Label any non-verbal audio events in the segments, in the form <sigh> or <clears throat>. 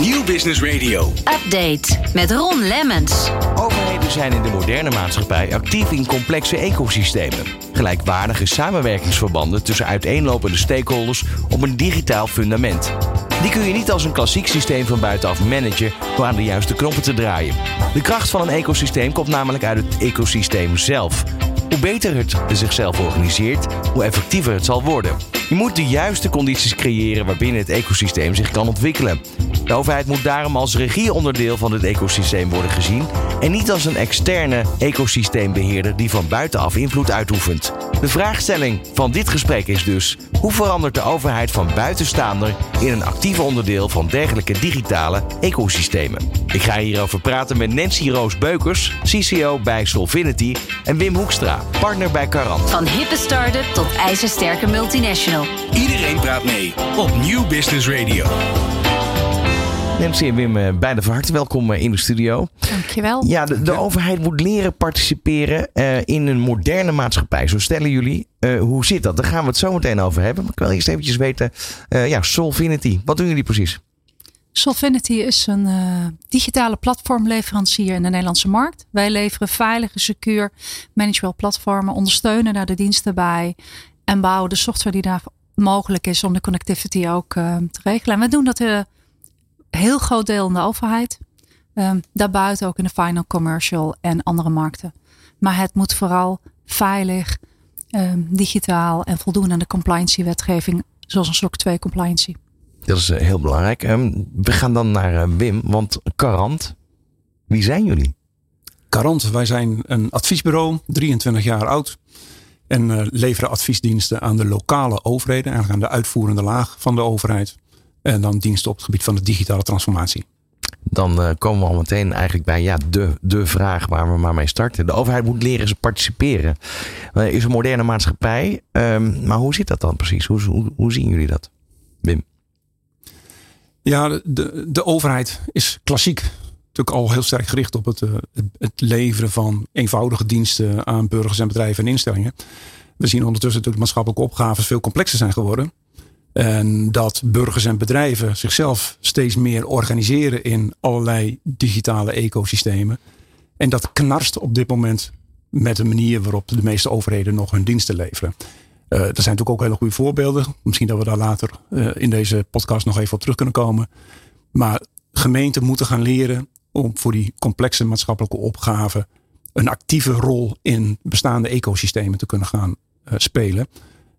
Nieuw Business Radio. Update met Ron Lemmens. Overheden zijn in de moderne maatschappij actief in complexe ecosystemen. Gelijkwaardige samenwerkingsverbanden tussen uiteenlopende stakeholders op een digitaal fundament. Die kun je niet als een klassiek systeem van buitenaf managen door aan de juiste knoppen te draaien. De kracht van een ecosysteem komt namelijk uit het ecosysteem zelf. Hoe beter het zichzelf organiseert, hoe effectiever het zal worden. Je moet de juiste condities creëren waarbinnen het ecosysteem zich kan ontwikkelen. De overheid moet daarom als regieonderdeel van het ecosysteem worden gezien en niet als een externe ecosysteembeheerder die van buitenaf invloed uitoefent. De vraagstelling van dit gesprek is dus: hoe verandert de overheid van buitenstaander in een actief onderdeel van dergelijke digitale ecosystemen? Ik ga hierover praten met Nancy Roos Beukers, CCO bij Solvinity, en Wim Hoekstra, partner bij Carant. Van hippe start-up tot ijzersterke multinational. Iedereen praat mee op Nieuw Business Radio. Nancy en Wim, eh, beide van harte welkom eh, in de studio. Dankjewel. Ja, de, de overheid moet leren participeren eh, in een moderne maatschappij. Zo stellen jullie. Eh, hoe zit dat? Daar gaan we het zo meteen over hebben. Maar ik wil eerst eventjes weten. eh, ja, Solvinity. Wat doen jullie precies? Solvinity is een eh, digitale platformleverancier in de Nederlandse markt. Wij leveren veilige, secuur, manageable platformen, ondersteunen daar de diensten bij en bouwen de software die daar mogelijk is om de connectivity ook te regelen. En we doen dat heel groot deel in de overheid. Ehm, daarbuiten ook in de final commercial en andere markten. Maar het moet vooral veilig, ehm, digitaal en voldoen aan de compliance wetgeving, zoals een SOC 2 compliance. Dat is eh, heel belangrijk. Ehm, we gaan dan naar eh, Wim. Want Carant, wie zijn jullie? Carant, wij zijn een adviesbureau, 23 jaar oud. En eh, leveren adviesdiensten aan de lokale overheden, eigenlijk aan de uitvoerende laag van de overheid. En dan diensten op het gebied van de digitale transformatie. Dan eh, komen we al meteen eigenlijk bij ja, de, de vraag waar we maar mee starten. De overheid moet leren ze participeren. Uh, is een moderne maatschappij. Ehm, maar hoe zit dat dan precies? Hoe, hoe, hoe zien jullie dat? Wim? Ja, de, de, overheid is klassiek natuurlijk al heel sterk gericht op het, het leveren van eenvoudige diensten aan burgers en bedrijven en instellingen. We zien ondertussen natuurlijk maatschappelijke opgaves veel complexer zijn geworden. En dat burgers en bedrijven zichzelf steeds meer organiseren in allerlei digitale ecosystemen. En dat knarst op dit moment met de manier waarop de meeste overheden nog hun diensten leveren. Uh, er zijn natuurlijk ook hele goede voorbeelden. Misschien dat we daar later uh, in deze podcast nog even op terug kunnen komen. Maar gemeenten moeten gaan leren om voor die complexe maatschappelijke opgaven een actieve rol in bestaande ecosystemen te kunnen gaan uh, spelen.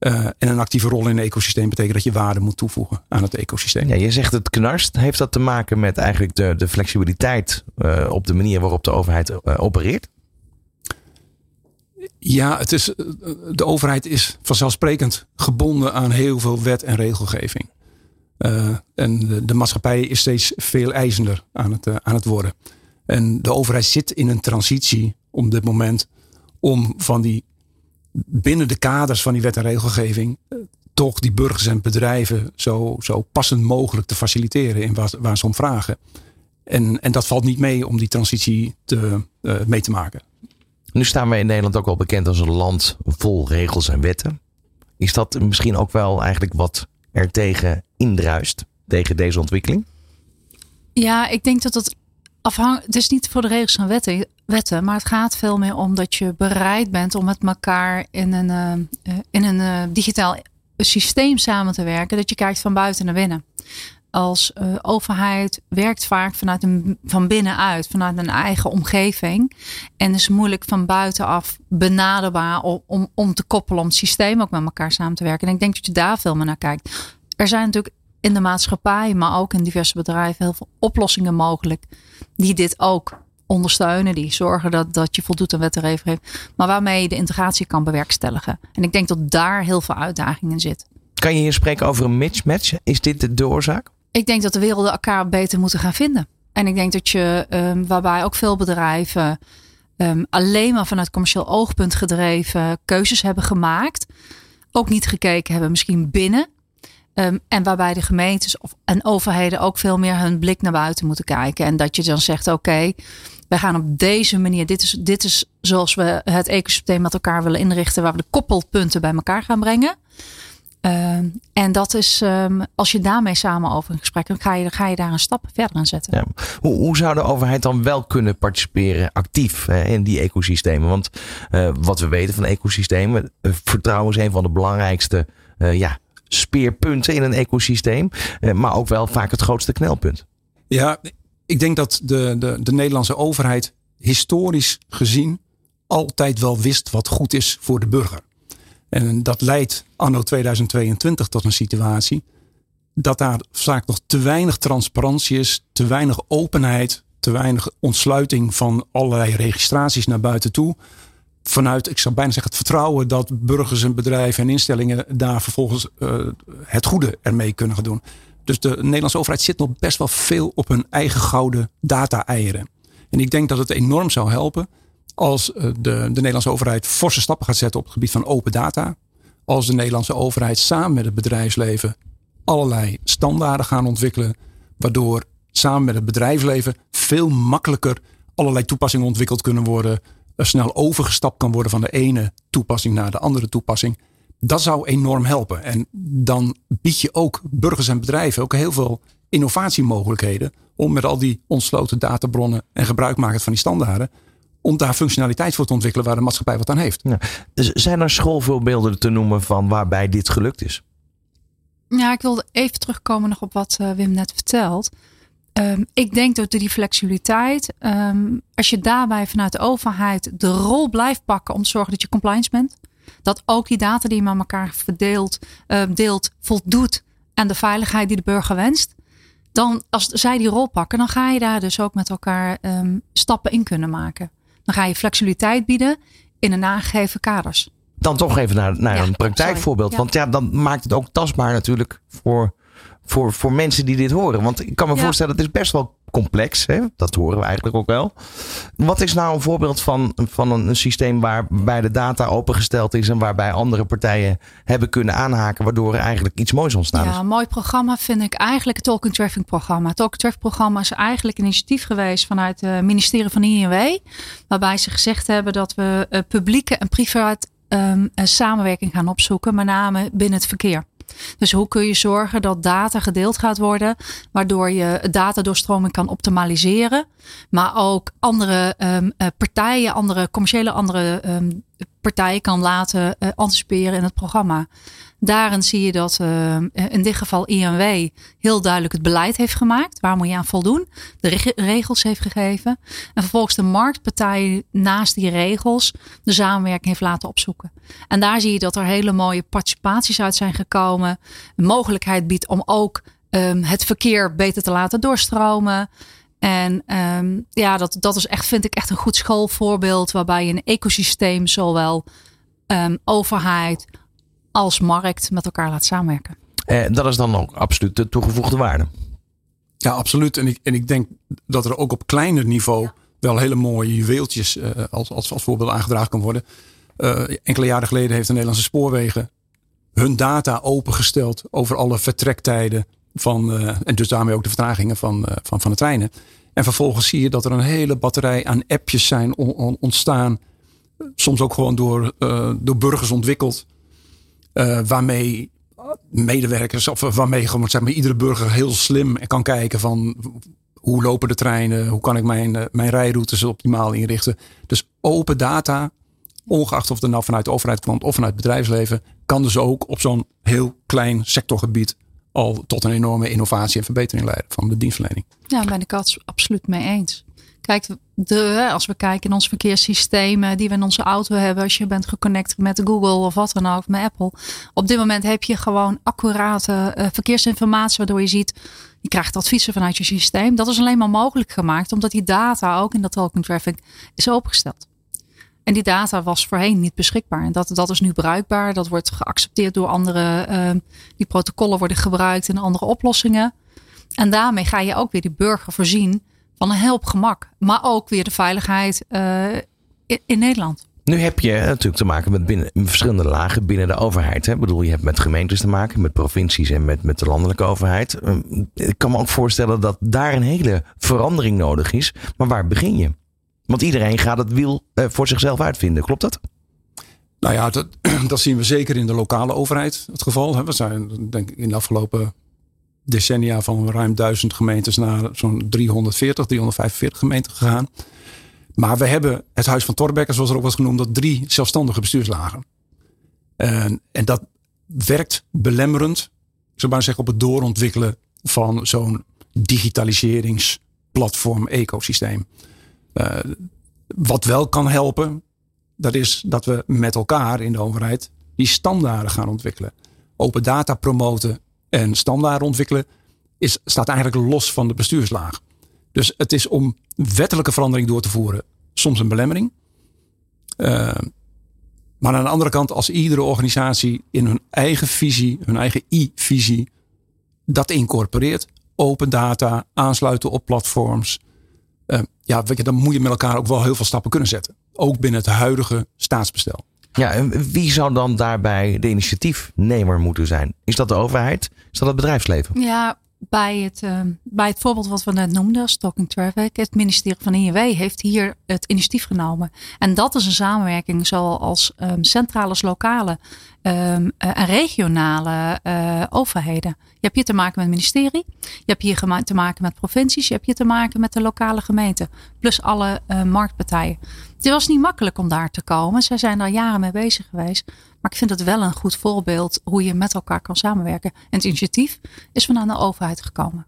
Uh, en een actieve rol in een ecosysteem betekent dat je waarde moet toevoegen aan het ecosysteem. Ja, je zegt het knarst. Heeft dat te maken met eigenlijk de, de flexibiliteit uh, op de manier waarop de overheid uh, opereert? Ja, het is, de overheid is vanzelfsprekend gebonden aan heel veel wet en regelgeving. en de, de, maatschappij is steeds veel eisender aan het, aan het worden. En de overheid zit in een transitie op dit moment om van die binnen de kaders van die wet en regelgeving toch die burgers en bedrijven zo, zo passend mogelijk te faciliteren in waar, waar ze om vragen. En, en dat valt niet mee om die transitie te, uh, mee te maken. Nu staan wij in Nederland ook wel bekend als een land vol regels en wetten. Is dat misschien ook wel eigenlijk wat er tegen indruist, tegen deze ontwikkeling? Ja, ik denk dat het Het is niet voor de regels en wetten, wetten, maar het gaat veel meer om dat je bereid bent om met elkaar in een, uh, in een uh, digitaal systeem samen te werken. Dat je kijkt van buiten naar binnen. Als overheid werkt vaak vanuit een, van binnenuit, vanuit een eigen omgeving. En is moeilijk van buitenaf benaderbaar om, om, om te koppelen, om het systeem ook met elkaar samen te werken. En ik denk dat je daar veel meer naar kijkt. Er zijn natuurlijk in de maatschappij, maar ook in diverse bedrijven, heel veel oplossingen mogelijk. Die dit ook ondersteunen. Die zorgen dat, dat je voldoet aan wet en regelgeving. Maar waarmee je de integratie kan bewerkstelligen. En ik denk dat daar heel veel uitdaging in zit. Kan je hier spreken over een mismatch? Is dit de oorzaak? Ik denk dat de werelden elkaar beter moeten gaan vinden. En ik denk dat je, um, waarbij ook veel bedrijven um, alleen maar vanuit commercieel oogpunt gedreven keuzes hebben gemaakt. Ook niet gekeken hebben, misschien binnen. Um, en waarbij de gemeentes of, en overheden ook veel meer hun blik naar buiten moeten kijken. En dat je dan zegt: oké, wij gaan op deze manier. Dit is, dit is zoals we het ecosysteem met elkaar willen inrichten, waar we de koppelpunten bij elkaar gaan brengen. Ehm, en dat is, ehm, als je daarmee samen over in gesprek dan ga je, ga je daar een stap verder aan zetten. Hoe, zou de overheid dan wel kunnen participeren actief in die ecosystemen? Want uh, wat we weten van ecosystemen, uh, vertrouwen is een van de belangrijkste uh, ja, speerpunten in een ecosysteem, maar ook wel vaak het grootste knelpunt. Ja, ik denk dat de, de, de Nederlandse overheid historisch gezien altijd wel wist wat goed is voor de burger. En dat leidt anno 2022 tot een situatie dat daar vaak nog te weinig transparantie is, te weinig openheid, te weinig ontsluiting van allerlei registraties naar buiten toe. Vanuit, ik zou bijna zeggen, het vertrouwen dat burgers en bedrijven en instellingen daar vervolgens uh, het goede ermee kunnen gaan doen. Dus de Nederlandse overheid zit nog best wel veel op hun eigen gouden data-eieren. En ik denk dat het enorm zou helpen als eh, de, de Nederlandse overheid forse stappen gaat zetten op het gebied van open data. Als de Nederlandse overheid samen met het bedrijfsleven allerlei standaarden gaan ontwikkelen. Waardoor samen met het bedrijfsleven veel makkelijker allerlei toepassingen ontwikkeld kunnen worden. Snel overgestapt kan worden van de ene toepassing naar de andere toepassing. Dat zou enorm helpen. En dan bied je ook burgers en bedrijven ook heel veel innovatiemogelijkheden. Om met al die ontsloten databronnen en gebruikmakend van die standaarden om daar functionaliteit voor te ontwikkelen waar de maatschappij wat aan heeft. Ja. Zijn er schoolvoorbeelden te noemen van waarbij dit gelukt is? Ja, ik wilde even terugkomen nog op wat uh, Wim net vertelt. Um, ik denk dat die flexibiliteit, um, als je daarbij vanuit de overheid de rol blijft pakken om te zorgen dat je compliance bent, dat ook die data die je met elkaar verdeelt, uh, deelt, voldoet aan de veiligheid die de burger wenst, dan als zij die rol pakken, dan ga je daar dus ook met elkaar um, stappen in kunnen maken. Dan ga je flexibiliteit bieden in een aangegeven kaders. Dan toch even naar, naar een praktijkvoorbeeld. Want ja, dan maakt het ook tastbaar natuurlijk voor, voor, voor mensen die dit horen. Want ik kan me voorstellen, het is best wel complex. Hè? Dat horen we eigenlijk ook wel. Wat is nou een voorbeeld van, van een, systeem waarbij de data opengesteld is en waarbij andere partijen hebben kunnen aanhaken, waardoor er eigenlijk iets moois ontstaan is? Ja, een mooi programma vind ik eigenlijk het Talk and Traffic programma. Het Talk and Traffic programma is eigenlijk een initiatief geweest vanuit het ministerie van INW, waarbij ze gezegd hebben dat we uh, publieke en privaat um, samenwerking gaan opzoeken, met name binnen het verkeer. Dus hoe kun je zorgen dat data gedeeld gaat worden, waardoor je datadoorstroming kan optimaliseren, maar ook andere um, partijen, andere commerciële andere um, partijen kan laten uh, anticiperen in het programma. Daarin zie je dat uh, in dit geval INW heel duidelijk het beleid heeft gemaakt. Waar moet je aan voldoen? De regels heeft gegeven. En vervolgens de marktpartij naast die regels de samenwerking heeft laten opzoeken. En daar zie je dat er hele mooie participaties uit zijn gekomen. Een mogelijkheid biedt om ook um, het verkeer beter te laten doorstromen. En um, ja, dat, dat is echt, vind ik echt een goed schoolvoorbeeld. Waarbij je een ecosysteem zowel um, overheid als markt met elkaar laat samenwerken. Eh, dat is dan ook absoluut de toegevoegde waarde. Ja, absoluut. En ik, en ik denk dat er ook op kleiner niveau wel hele mooie juweeltjes uh, als, als, als voorbeeld aangedragen kan worden. Uh, enkele jaren geleden heeft de Nederlandse spoorwegen hun data opengesteld over alle vertrektijden van, uh, en dus daarmee ook de vertragingen van, van, van de treinen. En vervolgens zie je dat er een hele batterij aan appjes zijn on, on, ontstaan. Soms ook gewoon door, door burgers ontwikkeld. Uh, waarmee medewerkers of waarmee gewoon zeg maar, iedere burger heel slim kan kijken van hoe lopen de treinen, hoe kan ik mijn, eh, mijn rijroutes optimaal inrichten. Dus open data, ongeacht of het nou vanuit de overheid komt of vanuit het bedrijfsleven, kan dus ook op zo'n heel klein sectorgebied al tot een enorme innovatie en verbetering leiden van de dienstverlening. Ja, ben ik het absoluut mee eens. Kijk, de, als we kijken in ons verkeerssystemen die we in onze auto hebben, als je bent geconnect met Google of wat dan ook, met Apple. Op dit moment heb je gewoon accurate uh, verkeersinformatie, waardoor je ziet, je krijgt adviezen vanuit je systeem. Dat is alleen maar mogelijk gemaakt omdat die data ook in dat talking traffic is opengesteld. En die data was voorheen niet beschikbaar. En dat, dat is nu bruikbaar. Dat wordt geaccepteerd door andere. Uh, die protocollen worden gebruikt in andere oplossingen. En daarmee ga je ook weer die burger voorzien van een help gemak. Maar ook weer de veiligheid uh, in, Nederland. Nu heb je natuurlijk te maken met binnen, verschillende lagen binnen de overheid. Hè? Ik bedoel, je hebt met gemeentes te maken, met provincies en met, met de landelijke overheid. Ehm, ik kan me ook voorstellen dat daar een hele verandering nodig is. Maar waar begin je? Want iedereen gaat het wiel uh, voor zichzelf uitvinden, klopt dat? Nou ja, dat, <clears throat> dat zien we zeker in de lokale overheid het geval. We zijn denk ik in de afgelopen decennia van ruim duizend gemeentes naar zo'n 340, 345 gemeenten gegaan. Maar we hebben het Huis van Torbekke, zoals er ook was genoemd, dat drie zelfstandige bestuurslagen. En, en dat werkt belemmerend, zou maar zeggen, op het doorontwikkelen van zo'n digitaliseringsplatform-ecosysteem. Uh, wat wel kan helpen, dat is dat we met elkaar in de overheid die standaarden gaan ontwikkelen. Open data promoten en standaarden ontwikkelen is, staat eigenlijk los van de bestuurslaag. Dus het is om wettelijke verandering door te voeren soms een belemmering. Uh, maar aan de andere kant, als iedere organisatie in hun eigen visie, hun eigen i-visie, dat incorporeert, open data, aansluiten op platforms, uh, ja, weet je, dan moet je met elkaar ook wel heel veel stappen kunnen zetten. Ook binnen het huidige staatsbestel. Ja, en wie zou dan daarbij de initiatiefnemer moeten zijn? Is dat de overheid? Is dat het bedrijfsleven? Ja, bij het, uh, bij het voorbeeld wat we net noemden, Stalking Traffic, het ministerie van INW heeft hier het initiatief genomen. En dat is een samenwerking zoals um, centrale als lokale um, en regionale uh, overheden. Je hebt hier te maken met het ministerie, je hebt hier te maken met provincies, je hebt hier te maken met de lokale gemeente, plus alle uh, marktpartijen. Het was niet makkelijk om daar te komen. Zij zijn daar jaren mee bezig geweest. Maar ik vind het wel een goed voorbeeld hoe je met elkaar kan samenwerken. En het initiatief is vanuit de overheid gekomen.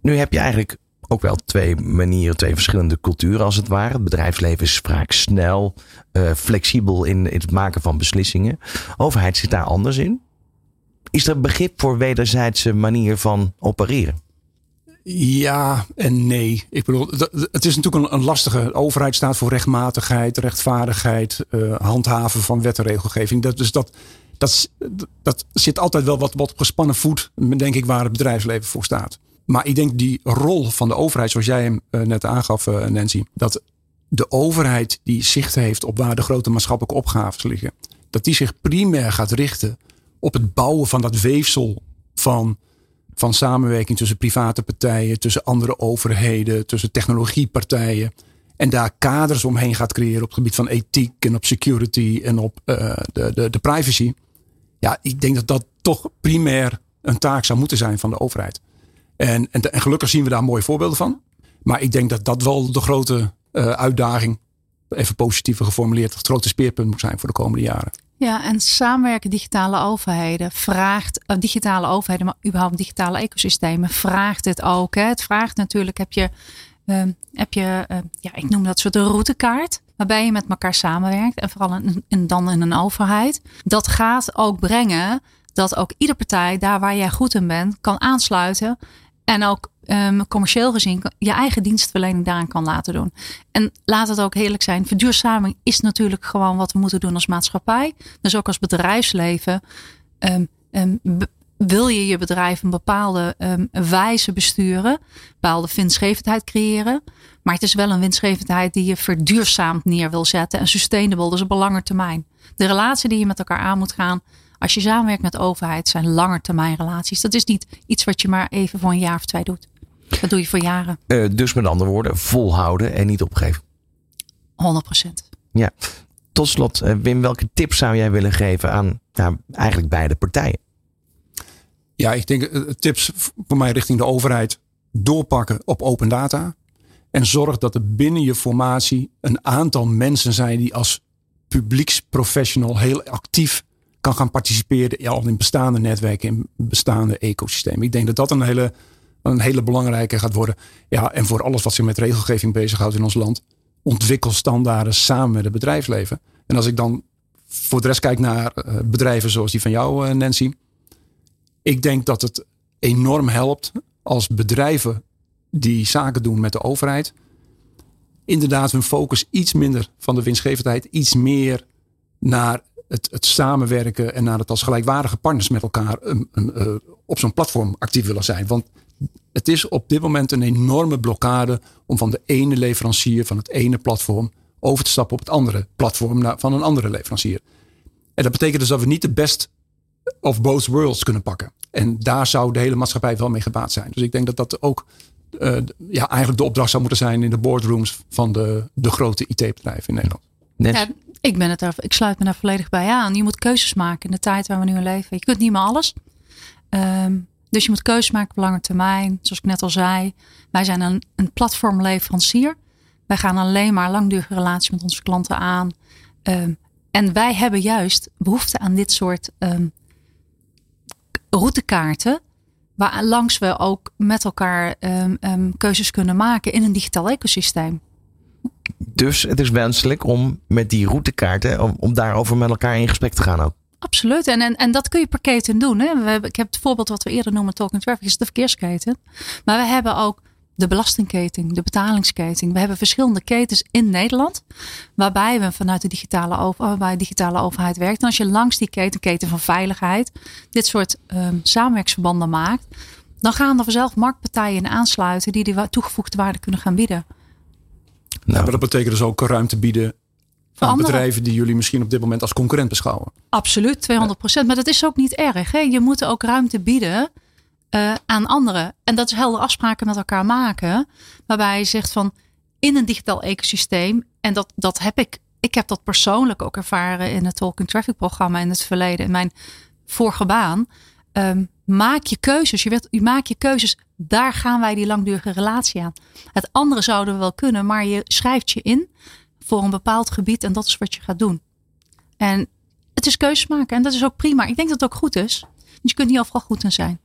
Nu heb je eigenlijk ook wel twee manieren, twee verschillende culturen als het ware. Het bedrijfsleven is vaak snel, uh, flexibel in, in het maken van beslissingen. overheid zit daar anders in. Is er begrip voor wederzijdse manier van opereren? Ja en nee. Ik bedoel, het is natuurlijk een, lastige. Overheid staat voor rechtmatigheid, rechtvaardigheid, uh, handhaven van wet en regelgeving. Dat, dus dat, dat, dat zit altijd wel wat, wat gespannen voet, denk ik, waar het bedrijfsleven voor staat. Maar ik denk die rol van de overheid, zoals jij hem uh, net aangaf, uh, Nancy, dat de overheid die zicht heeft op waar de grote maatschappelijke opgaves liggen, dat die zich primair gaat richten op het bouwen van dat weefsel van van samenwerking tussen private partijen, tussen andere overheden, tussen technologiepartijen. En daar kaders omheen gaat creëren op het gebied van ethiek en op security en op uh, de, de, de privacy. Ja, ik denk dat dat toch primair een taak zou moeten zijn van de overheid. En, en, gelukkig zien we daar mooie voorbeelden van. Maar ik denk dat dat wel de grote uh, uitdaging, even positiever geformuleerd, het grote speerpunt moet zijn voor de komende jaren. Ja, en samenwerken digitale overheden vraagt, uh, digitale overheden, maar überhaupt digitale ecosystemen vraagt het ook. Hè. Het vraagt natuurlijk, heb je, uh, heb je uh, ja, ik noem dat soort routekaart, waarbij je met elkaar samenwerkt en vooral in, dan in een overheid. Dat gaat ook brengen dat ook ieder partij, daar waar jij goed in bent, kan aansluiten en ook um, commercieel gezien je eigen dienstverlening daaraan kan laten doen. En laat het ook heerlijk zijn. Verduurzaming is natuurlijk gewoon wat we moeten doen als maatschappij. Dus ook als bedrijfsleven. Um, um, wil je je bedrijf een bepaalde wijze besturen, bepaalde winstgevendheid creëren. Maar het is wel een winstgevendheid die je verduurzaamd neer wil zetten en sustainable, dus op een lange termijn. De relatie die je met elkaar aan moet gaan, als je samenwerkt met de overheid, zijn langetermijn relaties. Dat is niet iets wat je maar even voor een jaar of twee doet. Dat doe je voor jaren. Uh, dus met andere woorden, volhouden en niet opgeven. 100 procent. Ja. Tot slot, eh, Wim, welke tips zou jij willen geven aan nou, eigenlijk beide partijen? Ja, ik denk uh, tips voor mij richting de overheid. Doorpakken op open data. En zorg dat er binnen je formatie een aantal mensen zijn die als publieksprofessional heel actief kan gaan participeren ja, in bestaande netwerken, in bestaande ecosystemen. Ik denk dat dat een hele, een hele belangrijke gaat worden. Ja, en voor alles wat zich met regelgeving bezighoudt in ons land, ontwikkel standaarden samen met het bedrijfsleven. En als ik dan voor de rest kijk naar uh, bedrijven zoals die van jou, uh, Nancy. Ik denk dat het enorm helpt als bedrijven die zaken doen met de overheid. Inderdaad, hun focus iets minder van de winstgevendheid, iets meer naar het, het samenwerken en naar het als gelijkwaardige partners met elkaar een, een, uh, op zo'n platform actief willen zijn. Want het is op dit moment een enorme blokkade om van de ene leverancier van het ene platform over te stappen op het andere platform naar, van een andere leverancier. En dat betekent dus dat we niet de best of both worlds kunnen pakken. En daar zou de hele maatschappij wel mee gebaat zijn. Dus ik denk dat dat ook uh, ja, eigenlijk de opdracht zou moeten zijn in de boardrooms van de, de grote IT-bedrijven in Nederland. Ja, Ik, ben het daar, ik sluit me daar volledig bij aan. Je moet keuzes maken in de tijd waar we nu leven. Je kunt niet meer alles. Ehm, dus je moet keuzes maken op lange termijn. Zoals ik net al zei. Wij zijn een, een platformleverancier. Wij gaan alleen maar langdurige relaties met onze klanten aan. Ehm, en wij hebben juist behoefte aan dit soort um, routekaarten. Waar langs we ook met elkaar keuzes kunnen maken in een digitaal ecosysteem. Dus het is wenselijk om met die routekaarten, om, daarover met elkaar in gesprek te gaan ook. Absoluut. En, en, en dat kun je per keten doen. Hè. We hebben, ik heb het voorbeeld wat we eerder noemen Talking Traffic, is de verkeersketen. Maar we hebben ook de belastingketen, de betalingsketen. We hebben verschillende ketens in Nederland. Waarbij we vanuit de digitale, over, waarbij digitale overheid werkt. En als je langs die keten, keten van veiligheid, dit soort um, samenwerksverbanden maakt. Dan gaan er vanzelf marktpartijen in aansluiten die die toegevoegde waarde kunnen gaan bieden. Nou, maar dat betekent dus ook ruimte bieden aan bedrijven die jullie misschien op dit moment als concurrent beschouwen. Absoluut, 200 procent. Maar dat is ook niet erg. Hè? Je moet ook ruimte bieden uh, aan anderen. En dat is helder afspraken met elkaar maken. Waarbij je zegt van in een digitaal ecosysteem. En dat, dat heb ik. Ik heb dat persoonlijk ook ervaren in het Talking Traffic programma in het verleden. In mijn vorige baan. Um, maak je keuzes. Je, je maakt je keuzes. Daar gaan wij die langdurige relatie aan. Het andere zouden we wel kunnen. Maar je schrijft je in voor een bepaald gebied. En dat is wat je gaat doen. En het is keuzes maken. En dat is ook prima. Ik denk dat het ook goed is. Want je kunt niet overal goed in zijn.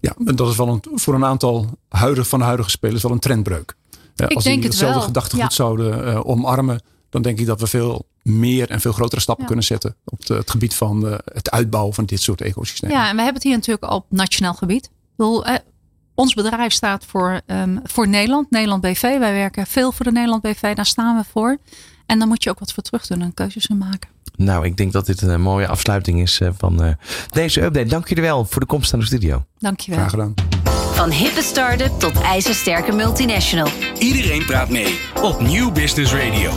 Ja, en dat is wel een, voor een aantal huidige, van de huidige spelers wel een trendbreuk. Ja, als die hetzelfde gedachtegoed zouden uh, omarmen, dan denk ik dat we veel meer en veel grotere stappen kunnen zetten op de, het gebied van uh, het uitbouwen van dit soort ecosystemen. Ja, en we hebben het hier natuurlijk op nationaal gebied. Bedoel, uh, ons bedrijf staat voor, um, voor Nederland, Nederland BV. Wij werken veel voor de Nederland BV, daar staan we voor. En dan moet je ook wat voor terug doen en keuzes in maken. Nou, ik denk dat dit een mooie afsluiting is van uh, deze update. Dank jullie wel voor de komst naar de studio. Dank je wel. Graag gedaan. Van hippe start-up tot ijzersterke multinational. Iedereen praat mee op Nieuw Business Radio.